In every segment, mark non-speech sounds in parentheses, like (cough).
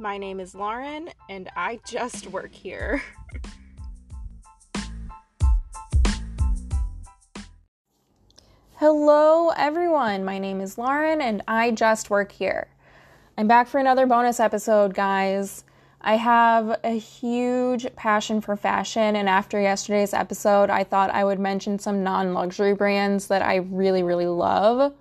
My name is Lauren, and I just work here. Hello, everyone. My name is Lauren, and I just work here. I'm back for another bonus episode, guys. I have a huge passion for fashion, and after yesterday's episode, I thought I would mention some non luxury brands that I really, really love.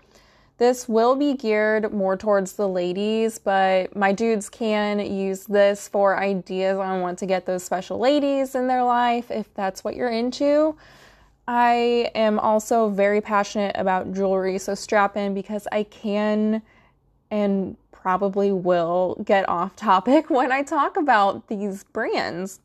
This will be geared more towards the ladies, but my dudes can use this for ideas on what to get those special ladies in their life if that's what you're into. I am also very passionate about jewelry, so strap in because I can and probably will get off topic (laughs) when I talk about these brands.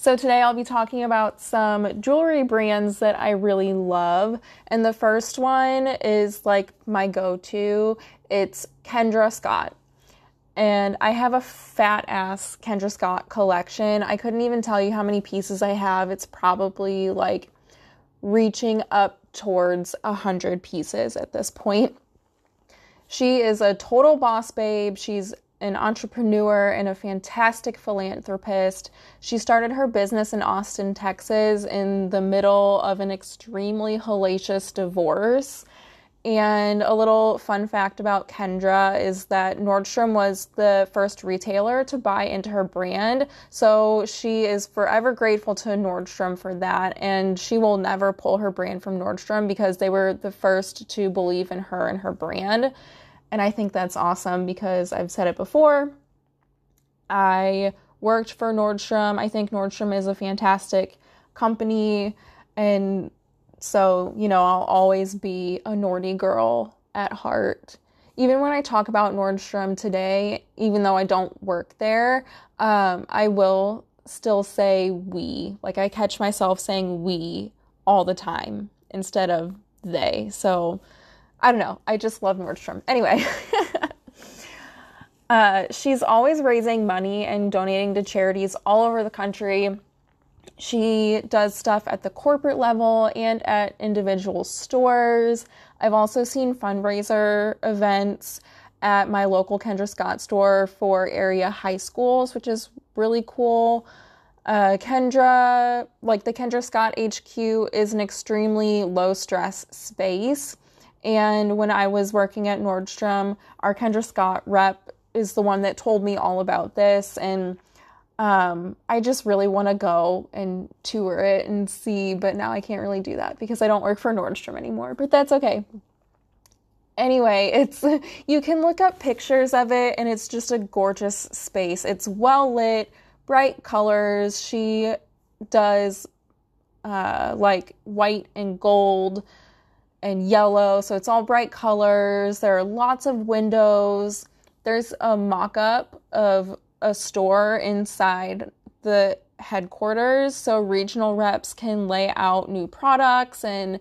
So, today I'll be talking about some jewelry brands that I really love. And the first one is like my go to it's Kendra Scott. And I have a fat ass Kendra Scott collection. I couldn't even tell you how many pieces I have. It's probably like reaching up towards a hundred pieces at this point. She is a total boss babe. She's an entrepreneur and a fantastic philanthropist. She started her business in Austin, Texas, in the middle of an extremely hellacious divorce. And a little fun fact about Kendra is that Nordstrom was the first retailer to buy into her brand. So she is forever grateful to Nordstrom for that. And she will never pull her brand from Nordstrom because they were the first to believe in her and her brand. And I think that's awesome because I've said it before. I worked for Nordstrom. I think Nordstrom is a fantastic company. And so, you know, I'll always be a Nordy girl at heart. Even when I talk about Nordstrom today, even though I don't work there, um, I will still say we. Like I catch myself saying we all the time instead of they. So, I don't know. I just love Nordstrom. Anyway, (laughs) uh, she's always raising money and donating to charities all over the country. She does stuff at the corporate level and at individual stores. I've also seen fundraiser events at my local Kendra Scott store for area high schools, which is really cool. Uh, Kendra, like the Kendra Scott HQ, is an extremely low stress space. And when I was working at Nordstrom, our Kendra Scott rep is the one that told me all about this. And um, I just really want to go and tour it and see, but now I can't really do that because I don't work for Nordstrom anymore. But that's okay. Anyway, it's (laughs) you can look up pictures of it and it's just a gorgeous space. It's well lit, bright colors. She does uh, like white and gold and yellow. So it's all bright colors. There are lots of windows. There's a mock up of a store inside the headquarters so regional reps can lay out new products and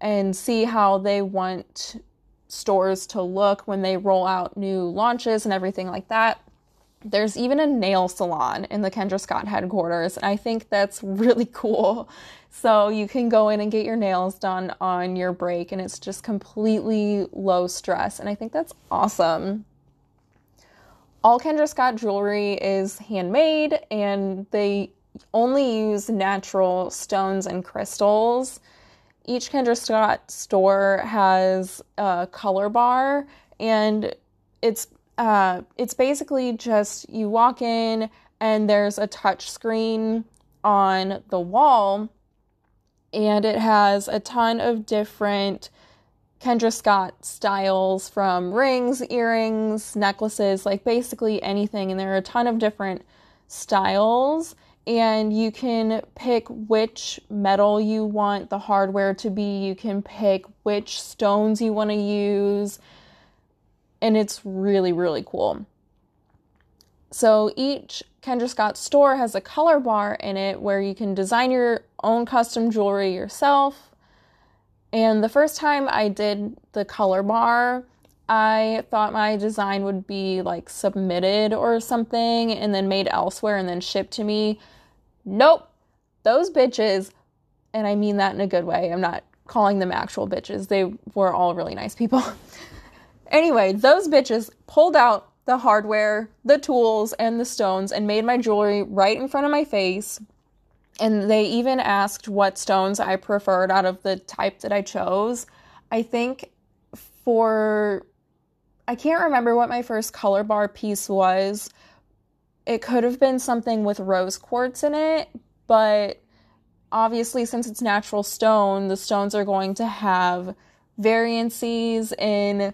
and see how they want stores to look when they roll out new launches and everything like that. There's even a nail salon in the Kendra Scott headquarters, and I think that's really cool. So you can go in and get your nails done on your break, and it's just completely low stress. And I think that's awesome. All Kendra Scott jewelry is handmade, and they only use natural stones and crystals. Each Kendra Scott store has a color bar, and it's uh, it's basically just you walk in and there's a touch screen on the wall and it has a ton of different Kendra Scott styles from rings, earrings, necklaces, like basically anything. And there are a ton of different styles. And you can pick which metal you want the hardware to be. You can pick which stones you want to use. And it's really, really cool. So each Kendra Scott store has a color bar in it where you can design your own custom jewelry yourself. And the first time I did the color bar, I thought my design would be like submitted or something and then made elsewhere and then shipped to me. Nope. Those bitches, and I mean that in a good way, I'm not calling them actual bitches. They were all really nice people. (laughs) anyway, those bitches pulled out the hardware, the tools, and the stones and made my jewelry right in front of my face. And they even asked what stones I preferred out of the type that I chose. I think for, I can't remember what my first color bar piece was. It could have been something with rose quartz in it, but obviously, since it's natural stone, the stones are going to have variances in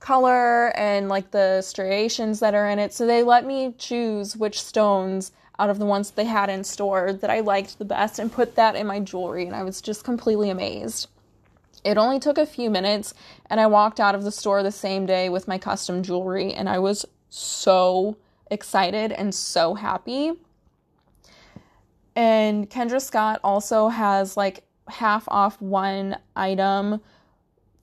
color and like the striations that are in it. So they let me choose which stones out of the ones they had in store that I liked the best and put that in my jewelry. And I was just completely amazed. It only took a few minutes, and I walked out of the store the same day with my custom jewelry, and I was so excited and so happy. And Kendra Scott also has like half off one item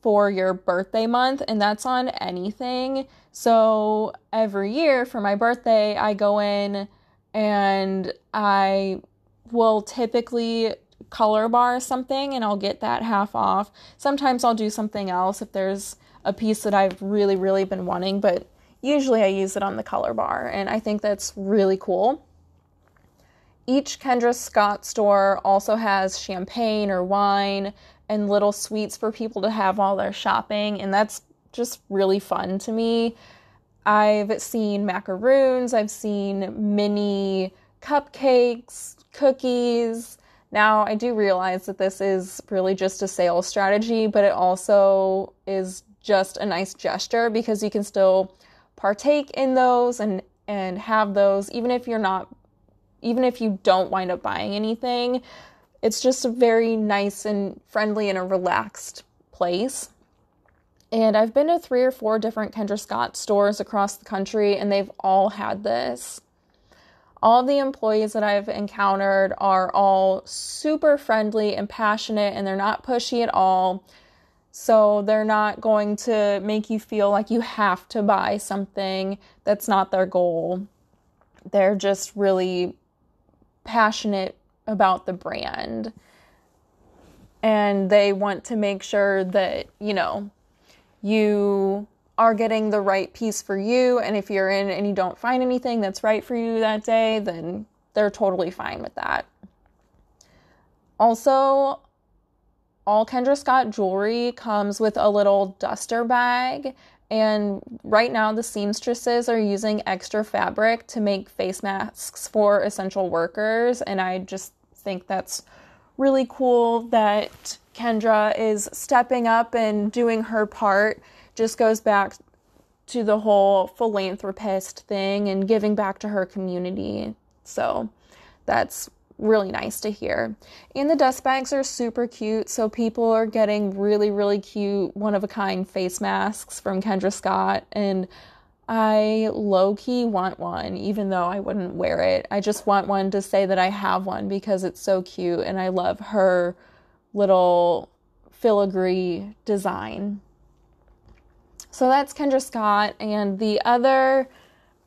for your birthday month, and that's on anything. So every year for my birthday, I go in and I will typically color bar something and I'll get that half off. Sometimes I'll do something else if there's a piece that I've really, really been wanting, but usually I use it on the color bar, and I think that's really cool. Each Kendra Scott store also has champagne or wine and little sweets for people to have while they're shopping, and that's just really fun to me. I've seen macaroons, I've seen mini cupcakes, cookies. Now, I do realize that this is really just a sales strategy, but it also is just a nice gesture because you can still partake in those and and have those even if you're not even if you don't wind up buying anything. It's just a very nice and friendly and a relaxed place. And I've been to three or four different Kendra Scott stores across the country, and they've all had this. All the employees that I've encountered are all super friendly and passionate, and they're not pushy at all. So they're not going to make you feel like you have to buy something that's not their goal. They're just really passionate about the brand. And they want to make sure that, you know, you are getting the right piece for you. And if you're in and you don't find anything that's right for you that day, then they're totally fine with that. Also, all Kendra Scott jewelry comes with a little duster bag. And right now, the seamstresses are using extra fabric to make face masks for essential workers. And I just think that's really cool that Kendra is stepping up and doing her part. Just goes back to the whole philanthropist thing and giving back to her community. So that's really nice to hear. And the dust bags are super cute, so people are getting really, really cute, one of a kind face masks from Kendra Scott. And I low key want one, even though I wouldn't wear it. I just want one to say that I have one because it's so cute and I love her little filigree design. So that's Kendra Scott. And the other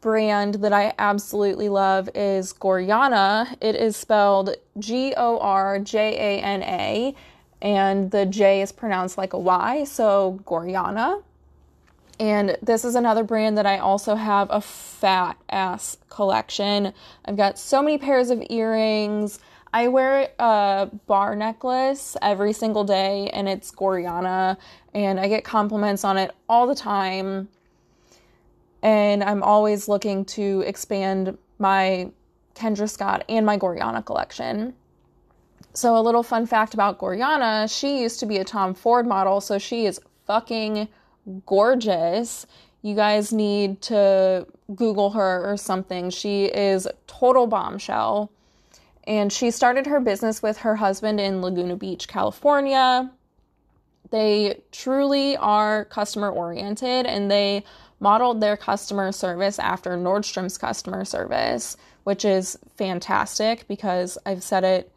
brand that I absolutely love is Gorjana. It is spelled G O R J A N A, and the J is pronounced like a Y, so Gorjana. And this is another brand that I also have a fat ass collection. I've got so many pairs of earrings. I wear a bar necklace every single day, and it's Gorjana, and I get compliments on it all the time and I'm always looking to expand my Kendra Scott and my Gorjana collection. So, a little fun fact about Gorjana she used to be a Tom Ford model, so she is fucking gorgeous. You guys need to Google her or something. She is total bombshell. And she started her business with her husband in Laguna Beach, California. They truly are customer oriented and they modeled their customer service after Nordstrom's customer service, which is fantastic because I've said it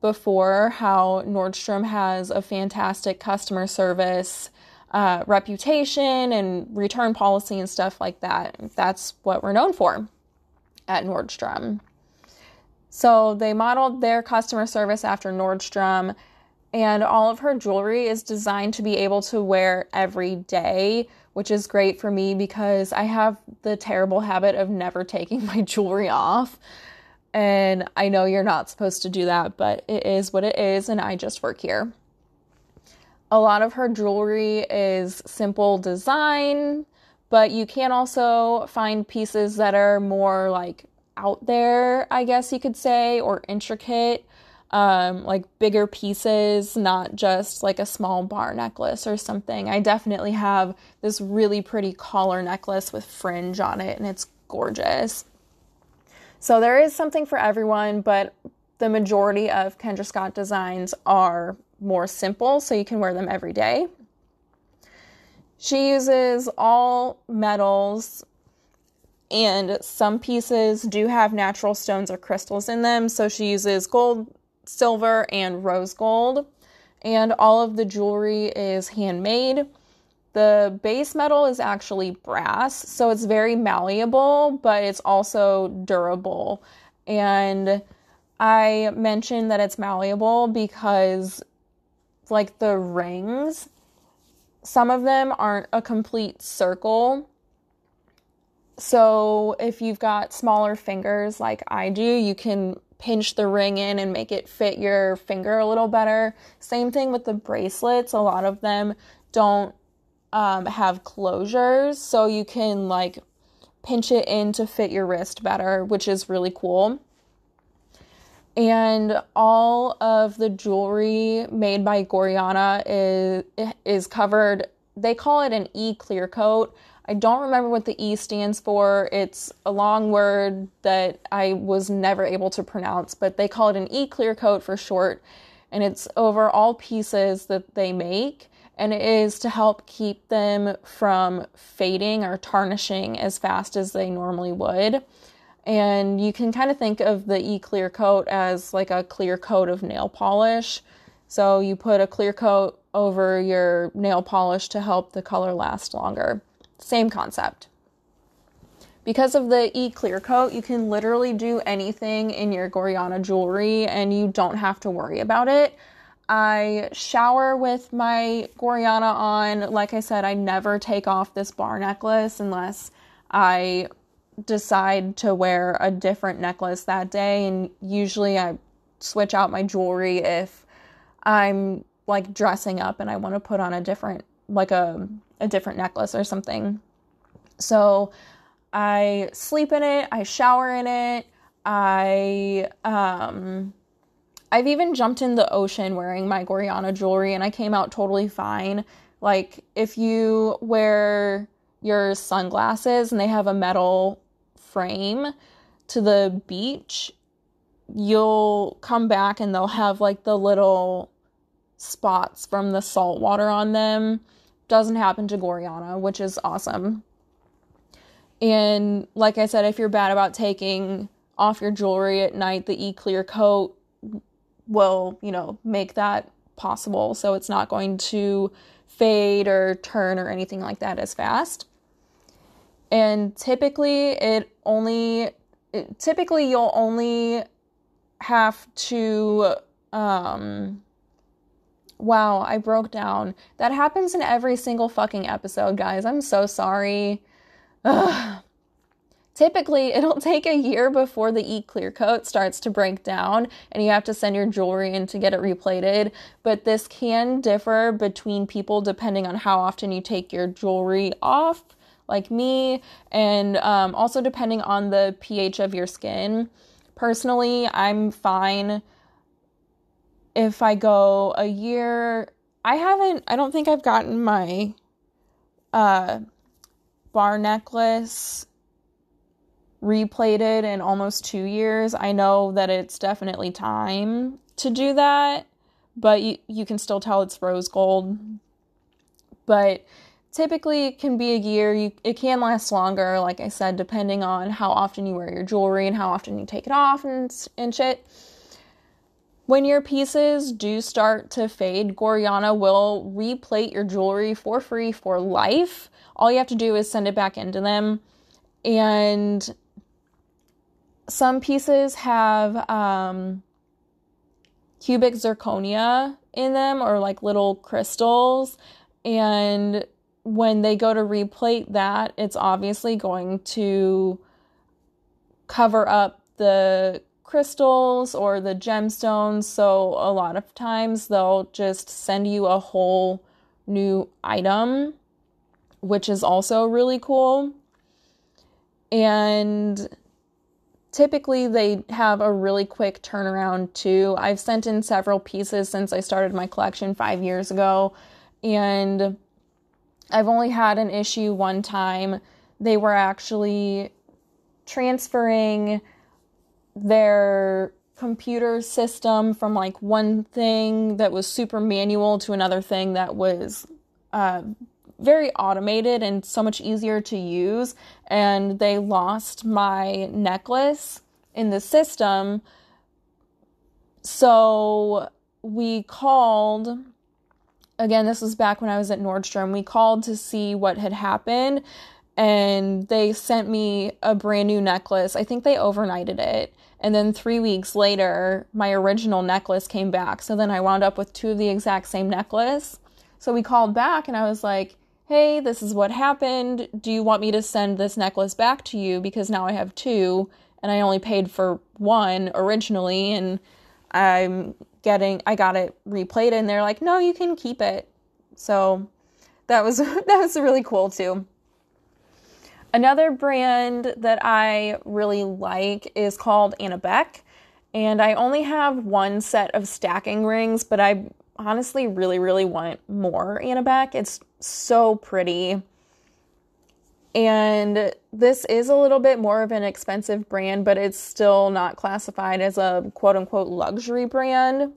before how Nordstrom has a fantastic customer service uh, reputation and return policy and stuff like that. That's what we're known for at Nordstrom. So they modeled their customer service after Nordstrom, and all of her jewelry is designed to be able to wear every day which is great for me because I have the terrible habit of never taking (laughs) my jewelry off. And I know you're not supposed to do that, but it is what it is, and I just work here. A lot of her jewelry is simple design, but you can also find pieces that are more like out there, I guess you could say, or intricate um, like bigger pieces, not just like a small bar necklace or something. I definitely have this really pretty collar necklace with fringe on it, and it's gorgeous. So there is something for everyone, but the majority of Kendra Scott designs are more simple, so you can wear them every day. She uses all metals, and some pieces do have natural stones or crystals in them. So she uses gold, silver, and rose gold. And all of the jewelry is handmade. The base metal is actually brass, so it's very malleable, but it's also durable. And I mentioned that it's malleable because, like, the rings, some of them aren't a complete circle. So, if you've got smaller fingers like I do, you can pinch the ring in and make it fit your finger a little better. Same thing with the bracelets. A lot of them don't um, have closures, so you can like pinch it in to fit your wrist better, which is really cool. And all of the jewelry made by Gorjana is is covered. They call it an e clear coat. I don't remember what the E stands for. It's a long word that I was never able to pronounce, but they call it an E clear coat for short. And it's over all pieces that they make. And it is to help keep them from fading or tarnishing as fast as they normally would. And you can kind of think of the E clear coat as like a clear coat of nail polish. So you put a clear coat over your nail polish to help the color last longer. Same concept. Because of the e clear coat, you can literally do anything in your Gorjana jewelry and you don't have to worry about it. I shower with my Gorjana on. Like I said, I never take off this bar necklace unless I decide to wear a different necklace that day. And usually I switch out my jewelry if I'm like dressing up and I want to put on a different, like a a different necklace or something. So I sleep in it, I shower in it, I um I've even jumped in the ocean wearing my Gorjana jewelry and I came out totally fine. Like if you wear your sunglasses and they have a metal frame to the beach, you'll come back and they'll have like the little spots from the salt water on them doesn't happen to Gorjana, which is awesome. And like I said, if you're bad about taking off your jewelry at night, the e clear coat will, you know, make that possible. So it's not going to fade or turn or anything like that as fast. And typically, it only, it, typically, you'll only have to, um, Wow, I broke down. That happens in every single fucking episode, guys. I'm so sorry. Ugh. (sighs) Typically, it'll (laughs) take a year before the e clear coat starts to break down and you have to send your jewelry in to get it replated. But this can differ between people depending on how often you take your jewelry off, like me, and um, also depending on the pH of your skin. Personally, I'm fine if I go a year, I haven't, I don't think I've gotten my uh, bar necklace replated in almost two years. I know that it's definitely time to do that, but you, you can still tell it's rose gold. But typically it can be a year. You, it can last longer, like I said, depending on how often you wear your jewelry and how often you take it off and, and shit. When your pieces do start to fade, Gorjana will replate your jewelry for free for life. All you have to do is send it back into them. And some pieces have um, cubic zirconia in them or like little crystals. And when they go to replate that, it's obviously going to cover up the crystals or the gemstones. So a lot of times they'll just send you a whole new item, which is also really cool. And typically they have a really quick turnaround too. I've sent in several pieces since I started my collection 5 years ago and I've only had an issue one time. They were actually transferring their computer system from like one thing that was super manual to another thing that was uh, very automated and so much easier to use. And they lost my necklace in the system. So we called. Again, this was back when I was at Nordstrom. We called to see what had happened and they sent me a brand new necklace. I think they overnighted it. And then three weeks later, my original necklace came back. So then I wound up with two of the exact same necklace. So we called back and I was like, hey, this is what happened. Do you want me to send this necklace back to you? Because now I have two and I only paid for one originally and I'm getting, I got it replated and they're like, no, you can keep it. So that was, (laughs) that was really cool too. Another brand that I really like is called Anna Beck. And I only have one set of stacking rings, but I honestly really, really want more Anna Beck. It's so pretty. And this is a little bit more of an expensive brand, but it's still not classified as a quote unquote luxury brand.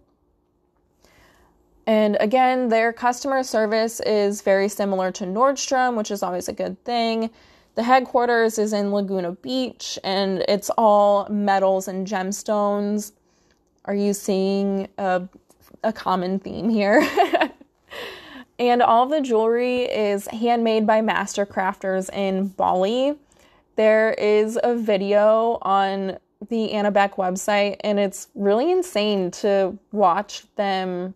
And again, their customer service is very similar to Nordstrom, which is always a good thing. The headquarters is in Laguna Beach and it's all metals and gemstones. Are you seeing a, a common theme here? (laughs) and all the jewelry is handmade by master crafters in Bali. There is a video on the Anna Beck website, and it's really insane to watch them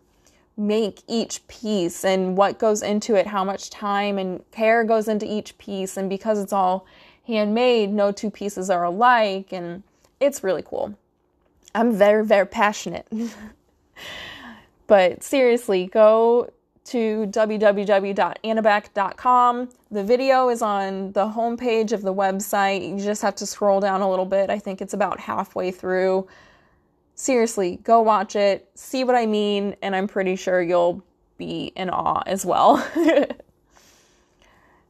make each piece and what goes into it, how much time and care goes into each piece. And because it's all handmade, no two pieces are alike. And it's really cool. I'm very, very passionate. (laughs) but seriously, go to www.annabeck.com. The video is on the homepage of the website. You just have to scroll down a little bit. I think it's about halfway through seriously, go watch it, see what I mean, and I'm pretty sure you'll be in awe as well. (laughs)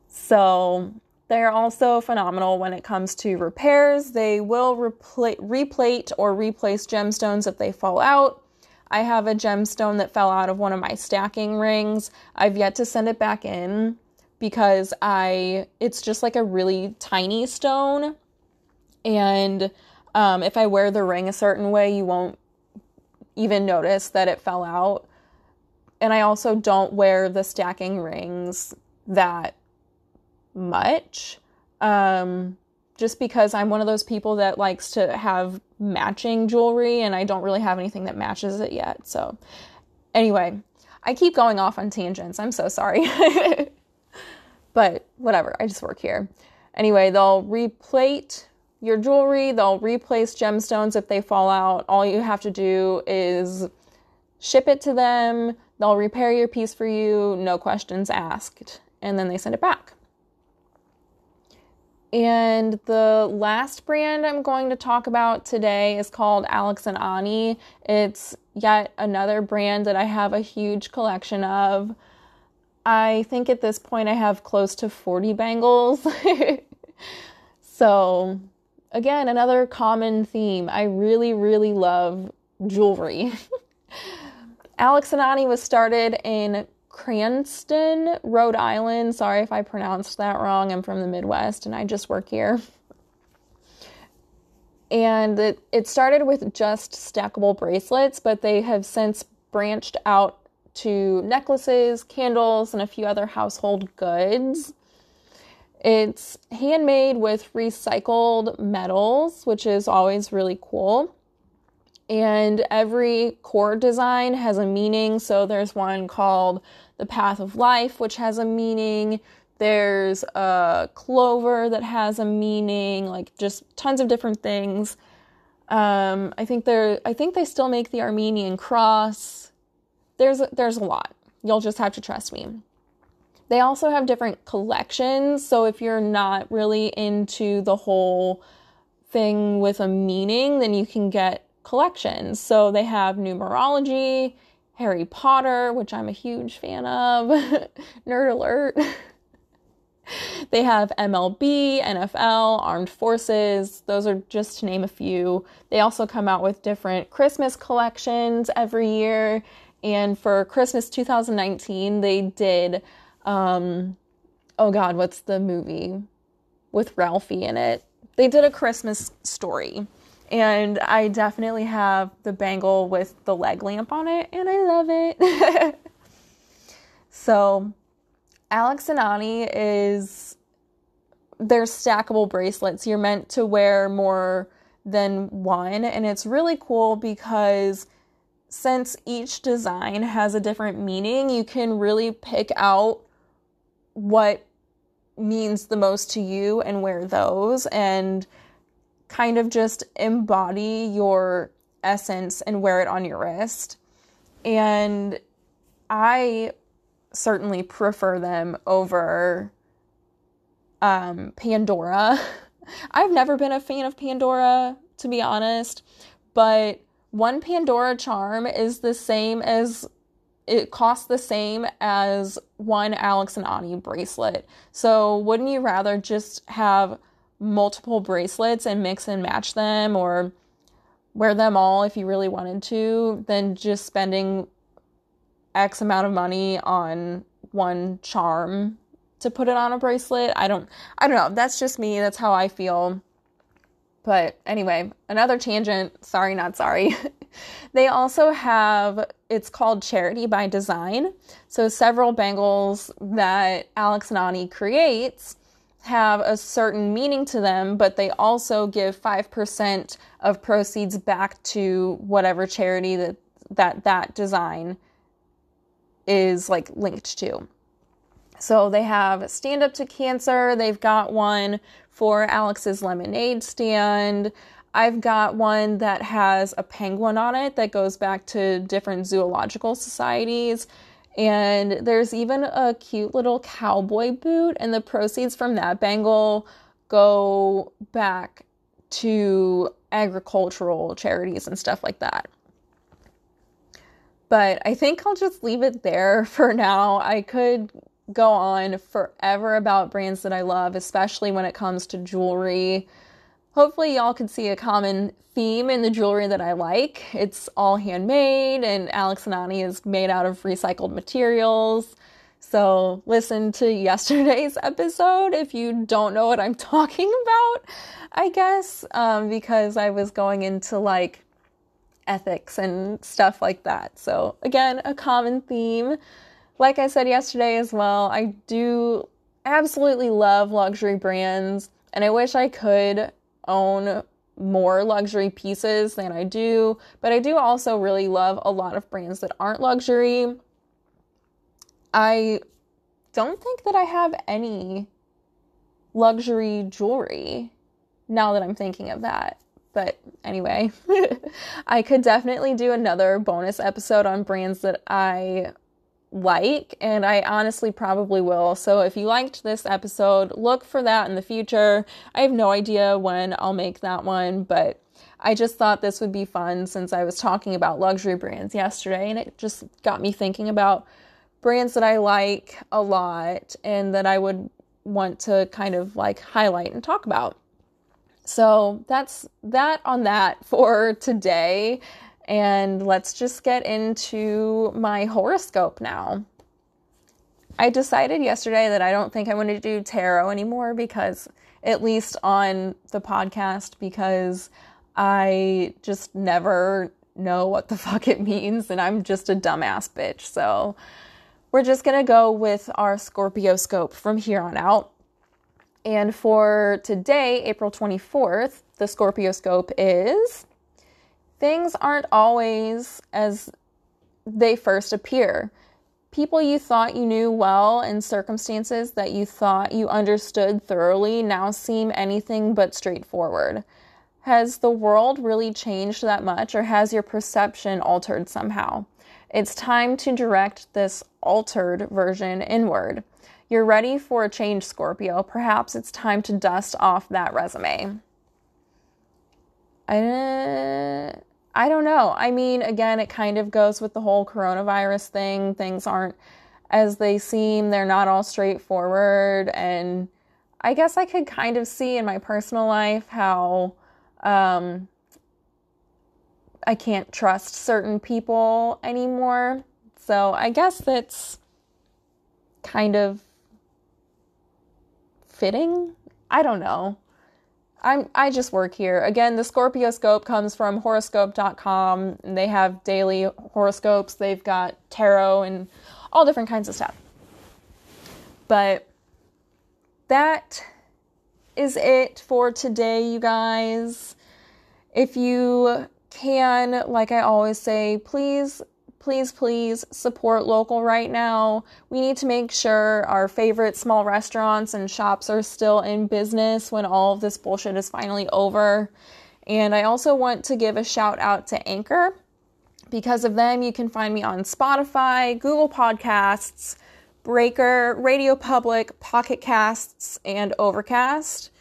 so, they're also phenomenal when it comes to repairs. They will repla- replate or replace gemstones if they fall out. I have a gemstone that fell out of one of my stacking rings. I've yet to send it back in because I it's just like a really tiny stone and um, if I wear the ring a certain way, you won't even notice that it fell out. And I also don't wear the stacking rings that much. Um, just because I'm one of those people that likes to have matching jewelry and I don't really have anything that matches it yet. So, anyway, I keep going off on tangents. I'm so sorry. (laughs) but whatever, I just work here. Anyway, they'll replate your jewelry. They'll replace gemstones if they fall out. All you have to do is ship it to them. They'll repair your piece for you, no questions asked, and then they send it back. And the last brand I'm going to talk about today is called Alex and Ani. It's yet another brand that I have a huge collection of. I think at this point I have close to 40 bangles. (laughs) so again, another common theme. I really, really love jewelry. (laughs) Alex and Ani was started in Cranston, Rhode Island. Sorry if I pronounced that wrong. I'm from the Midwest and I just work here. And it, it started with just stackable bracelets, but they have since branched out to necklaces, candles, and a few other household goods. It's handmade with recycled metals, which is always really cool. And every core design has a meaning. So there's one called the path of life, which has a meaning. There's a clover that has a meaning, like just tons of different things. Um, I think they're I think they still make the Armenian cross. There's there's a lot. You'll just have to trust me. They also have different collections, so if you're not really into the whole thing with a meaning, then you can get collections. So they have numerology, Harry Potter, which I'm a huge fan of. (laughs) Nerd alert. (laughs) they have MLB, NFL, Armed Forces. Those are just to name a few. They also come out with different Christmas collections every year. And for Christmas 2019, they did, um, oh God, what's the movie with Ralphie in it? They did a Christmas story. And I definitely have the bangle with the leg lamp on it, and I love it. (laughs) so, Alex and Ani is they're stackable bracelets. You're meant to wear more than one, and it's really cool because since each design has a different meaning, you can really pick out what means the most to you and wear those and kind of just embody your essence and wear it on your wrist. And I certainly prefer them over um, Pandora. (laughs) I've never been a fan of Pandora, to be honest, but one Pandora charm is the same as it costs the same as one Alex and Ani bracelet. So wouldn't you rather just have multiple bracelets and mix and match them or wear them all if you really wanted to than just spending X amount of money on one charm to put it on a bracelet. I don't I don't know. That's just me. That's how I feel. But anyway, another tangent. Sorry, not sorry. (laughs) they also have it's called Charity by Design. So several bangles that Alex and Ani creates have a certain meaning to them, but they also give 5% of proceeds back to whatever charity that that, that design is like linked to. So they have Stand Up to Cancer, they've got one for Alex's lemonade stand. I've got one that has a penguin on it that goes back to different zoological societies. And there's even a cute little cowboy boot, and the proceeds from that bangle go back to agricultural charities and stuff like that. But I think I'll just leave it there (laughs) for now. I could go on forever about brands that I love, especially when it comes to jewelry. Hopefully, y'all can see a common theme in the jewelry that I like. It's all handmade, and Alex and Ani is made out of recycled materials. So, listen to (laughs) yesterday's episode if you don't know what I'm (laughs) talking about, I guess, um, because I was going into like ethics and stuff like that. So, again, a common theme. Like I said yesterday as well, I do absolutely love luxury brands, and I wish I could own more luxury pieces than I do, but I do also really love a lot of brands that aren't luxury. I don't think that I have any luxury jewelry now that I'm thinking of that. But anyway, (laughs) I could definitely do another bonus episode on brands that I like, and I honestly probably will. So if you liked this episode, look for that in the future. I have no idea when I'll make that one, but I just thought this would be fun since I was talking about luxury brands yesterday, and it just got me thinking about brands that I like a lot and that I would want to kind of like highlight and talk about. So that's that on that for today. And let's just get into my horoscope now. I decided yesterday that I don't think I want to do tarot anymore because, at least on the podcast, because I just never know what the (laughs) fuck it means and I'm just a dumbass bitch. So, we're just going to go with our Scorpio scope from here on out. And for today, April 24th, the Scorpio scope is things aren't always as they first appear. people you thought you knew well and circumstances that you thought you understood thoroughly now seem anything but straightforward. Has the world really changed that much, or has your perception altered somehow? It's time to direct this altered version inward. You're ready for a change, Scorpio. Perhaps it's time to dust off that resume. I, I don't know. I mean, again, it kind of goes with the whole coronavirus thing. Things aren't as they seem, they're not all straightforward. And I guess I could kind of see in my personal life how um, I can't trust certain people anymore. So I guess that's kind of fitting. I don't know. I'm I just work here. Again, the Scorpio scope comes from horoscope.com and they have daily horoscopes. They've got tarot and all different kinds of stuff. But that is it for today, you guys. If you can, like I always say, please please, please support local right now. We need to make sure our favorite small restaurants and shops are still in business when all of this bullshit is finally over. And I also want to give a shout out to Anchor. Because of them, you can find me on Spotify, Google Podcasts, Breaker, Radio Public, Pocket Casts, and Overcast.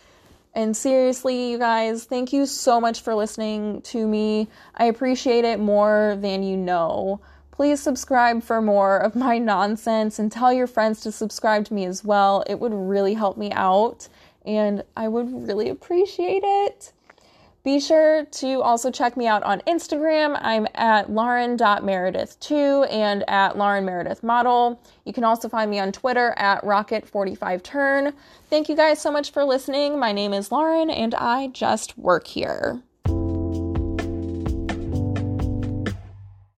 And seriously, you guys, thank you so much for listening to me. I appreciate it more than you know. Please subscribe for more of my nonsense and tell your friends to subscribe to me as well. It would really help me out and I would really appreciate it. Be sure to also check me out on Instagram. I'm at lauren.meredith2 and at Lauren Meredith Model. You can also find me on Twitter at Rocket45Turn. Thank you guys so much for listening. My name is Lauren and I just work here.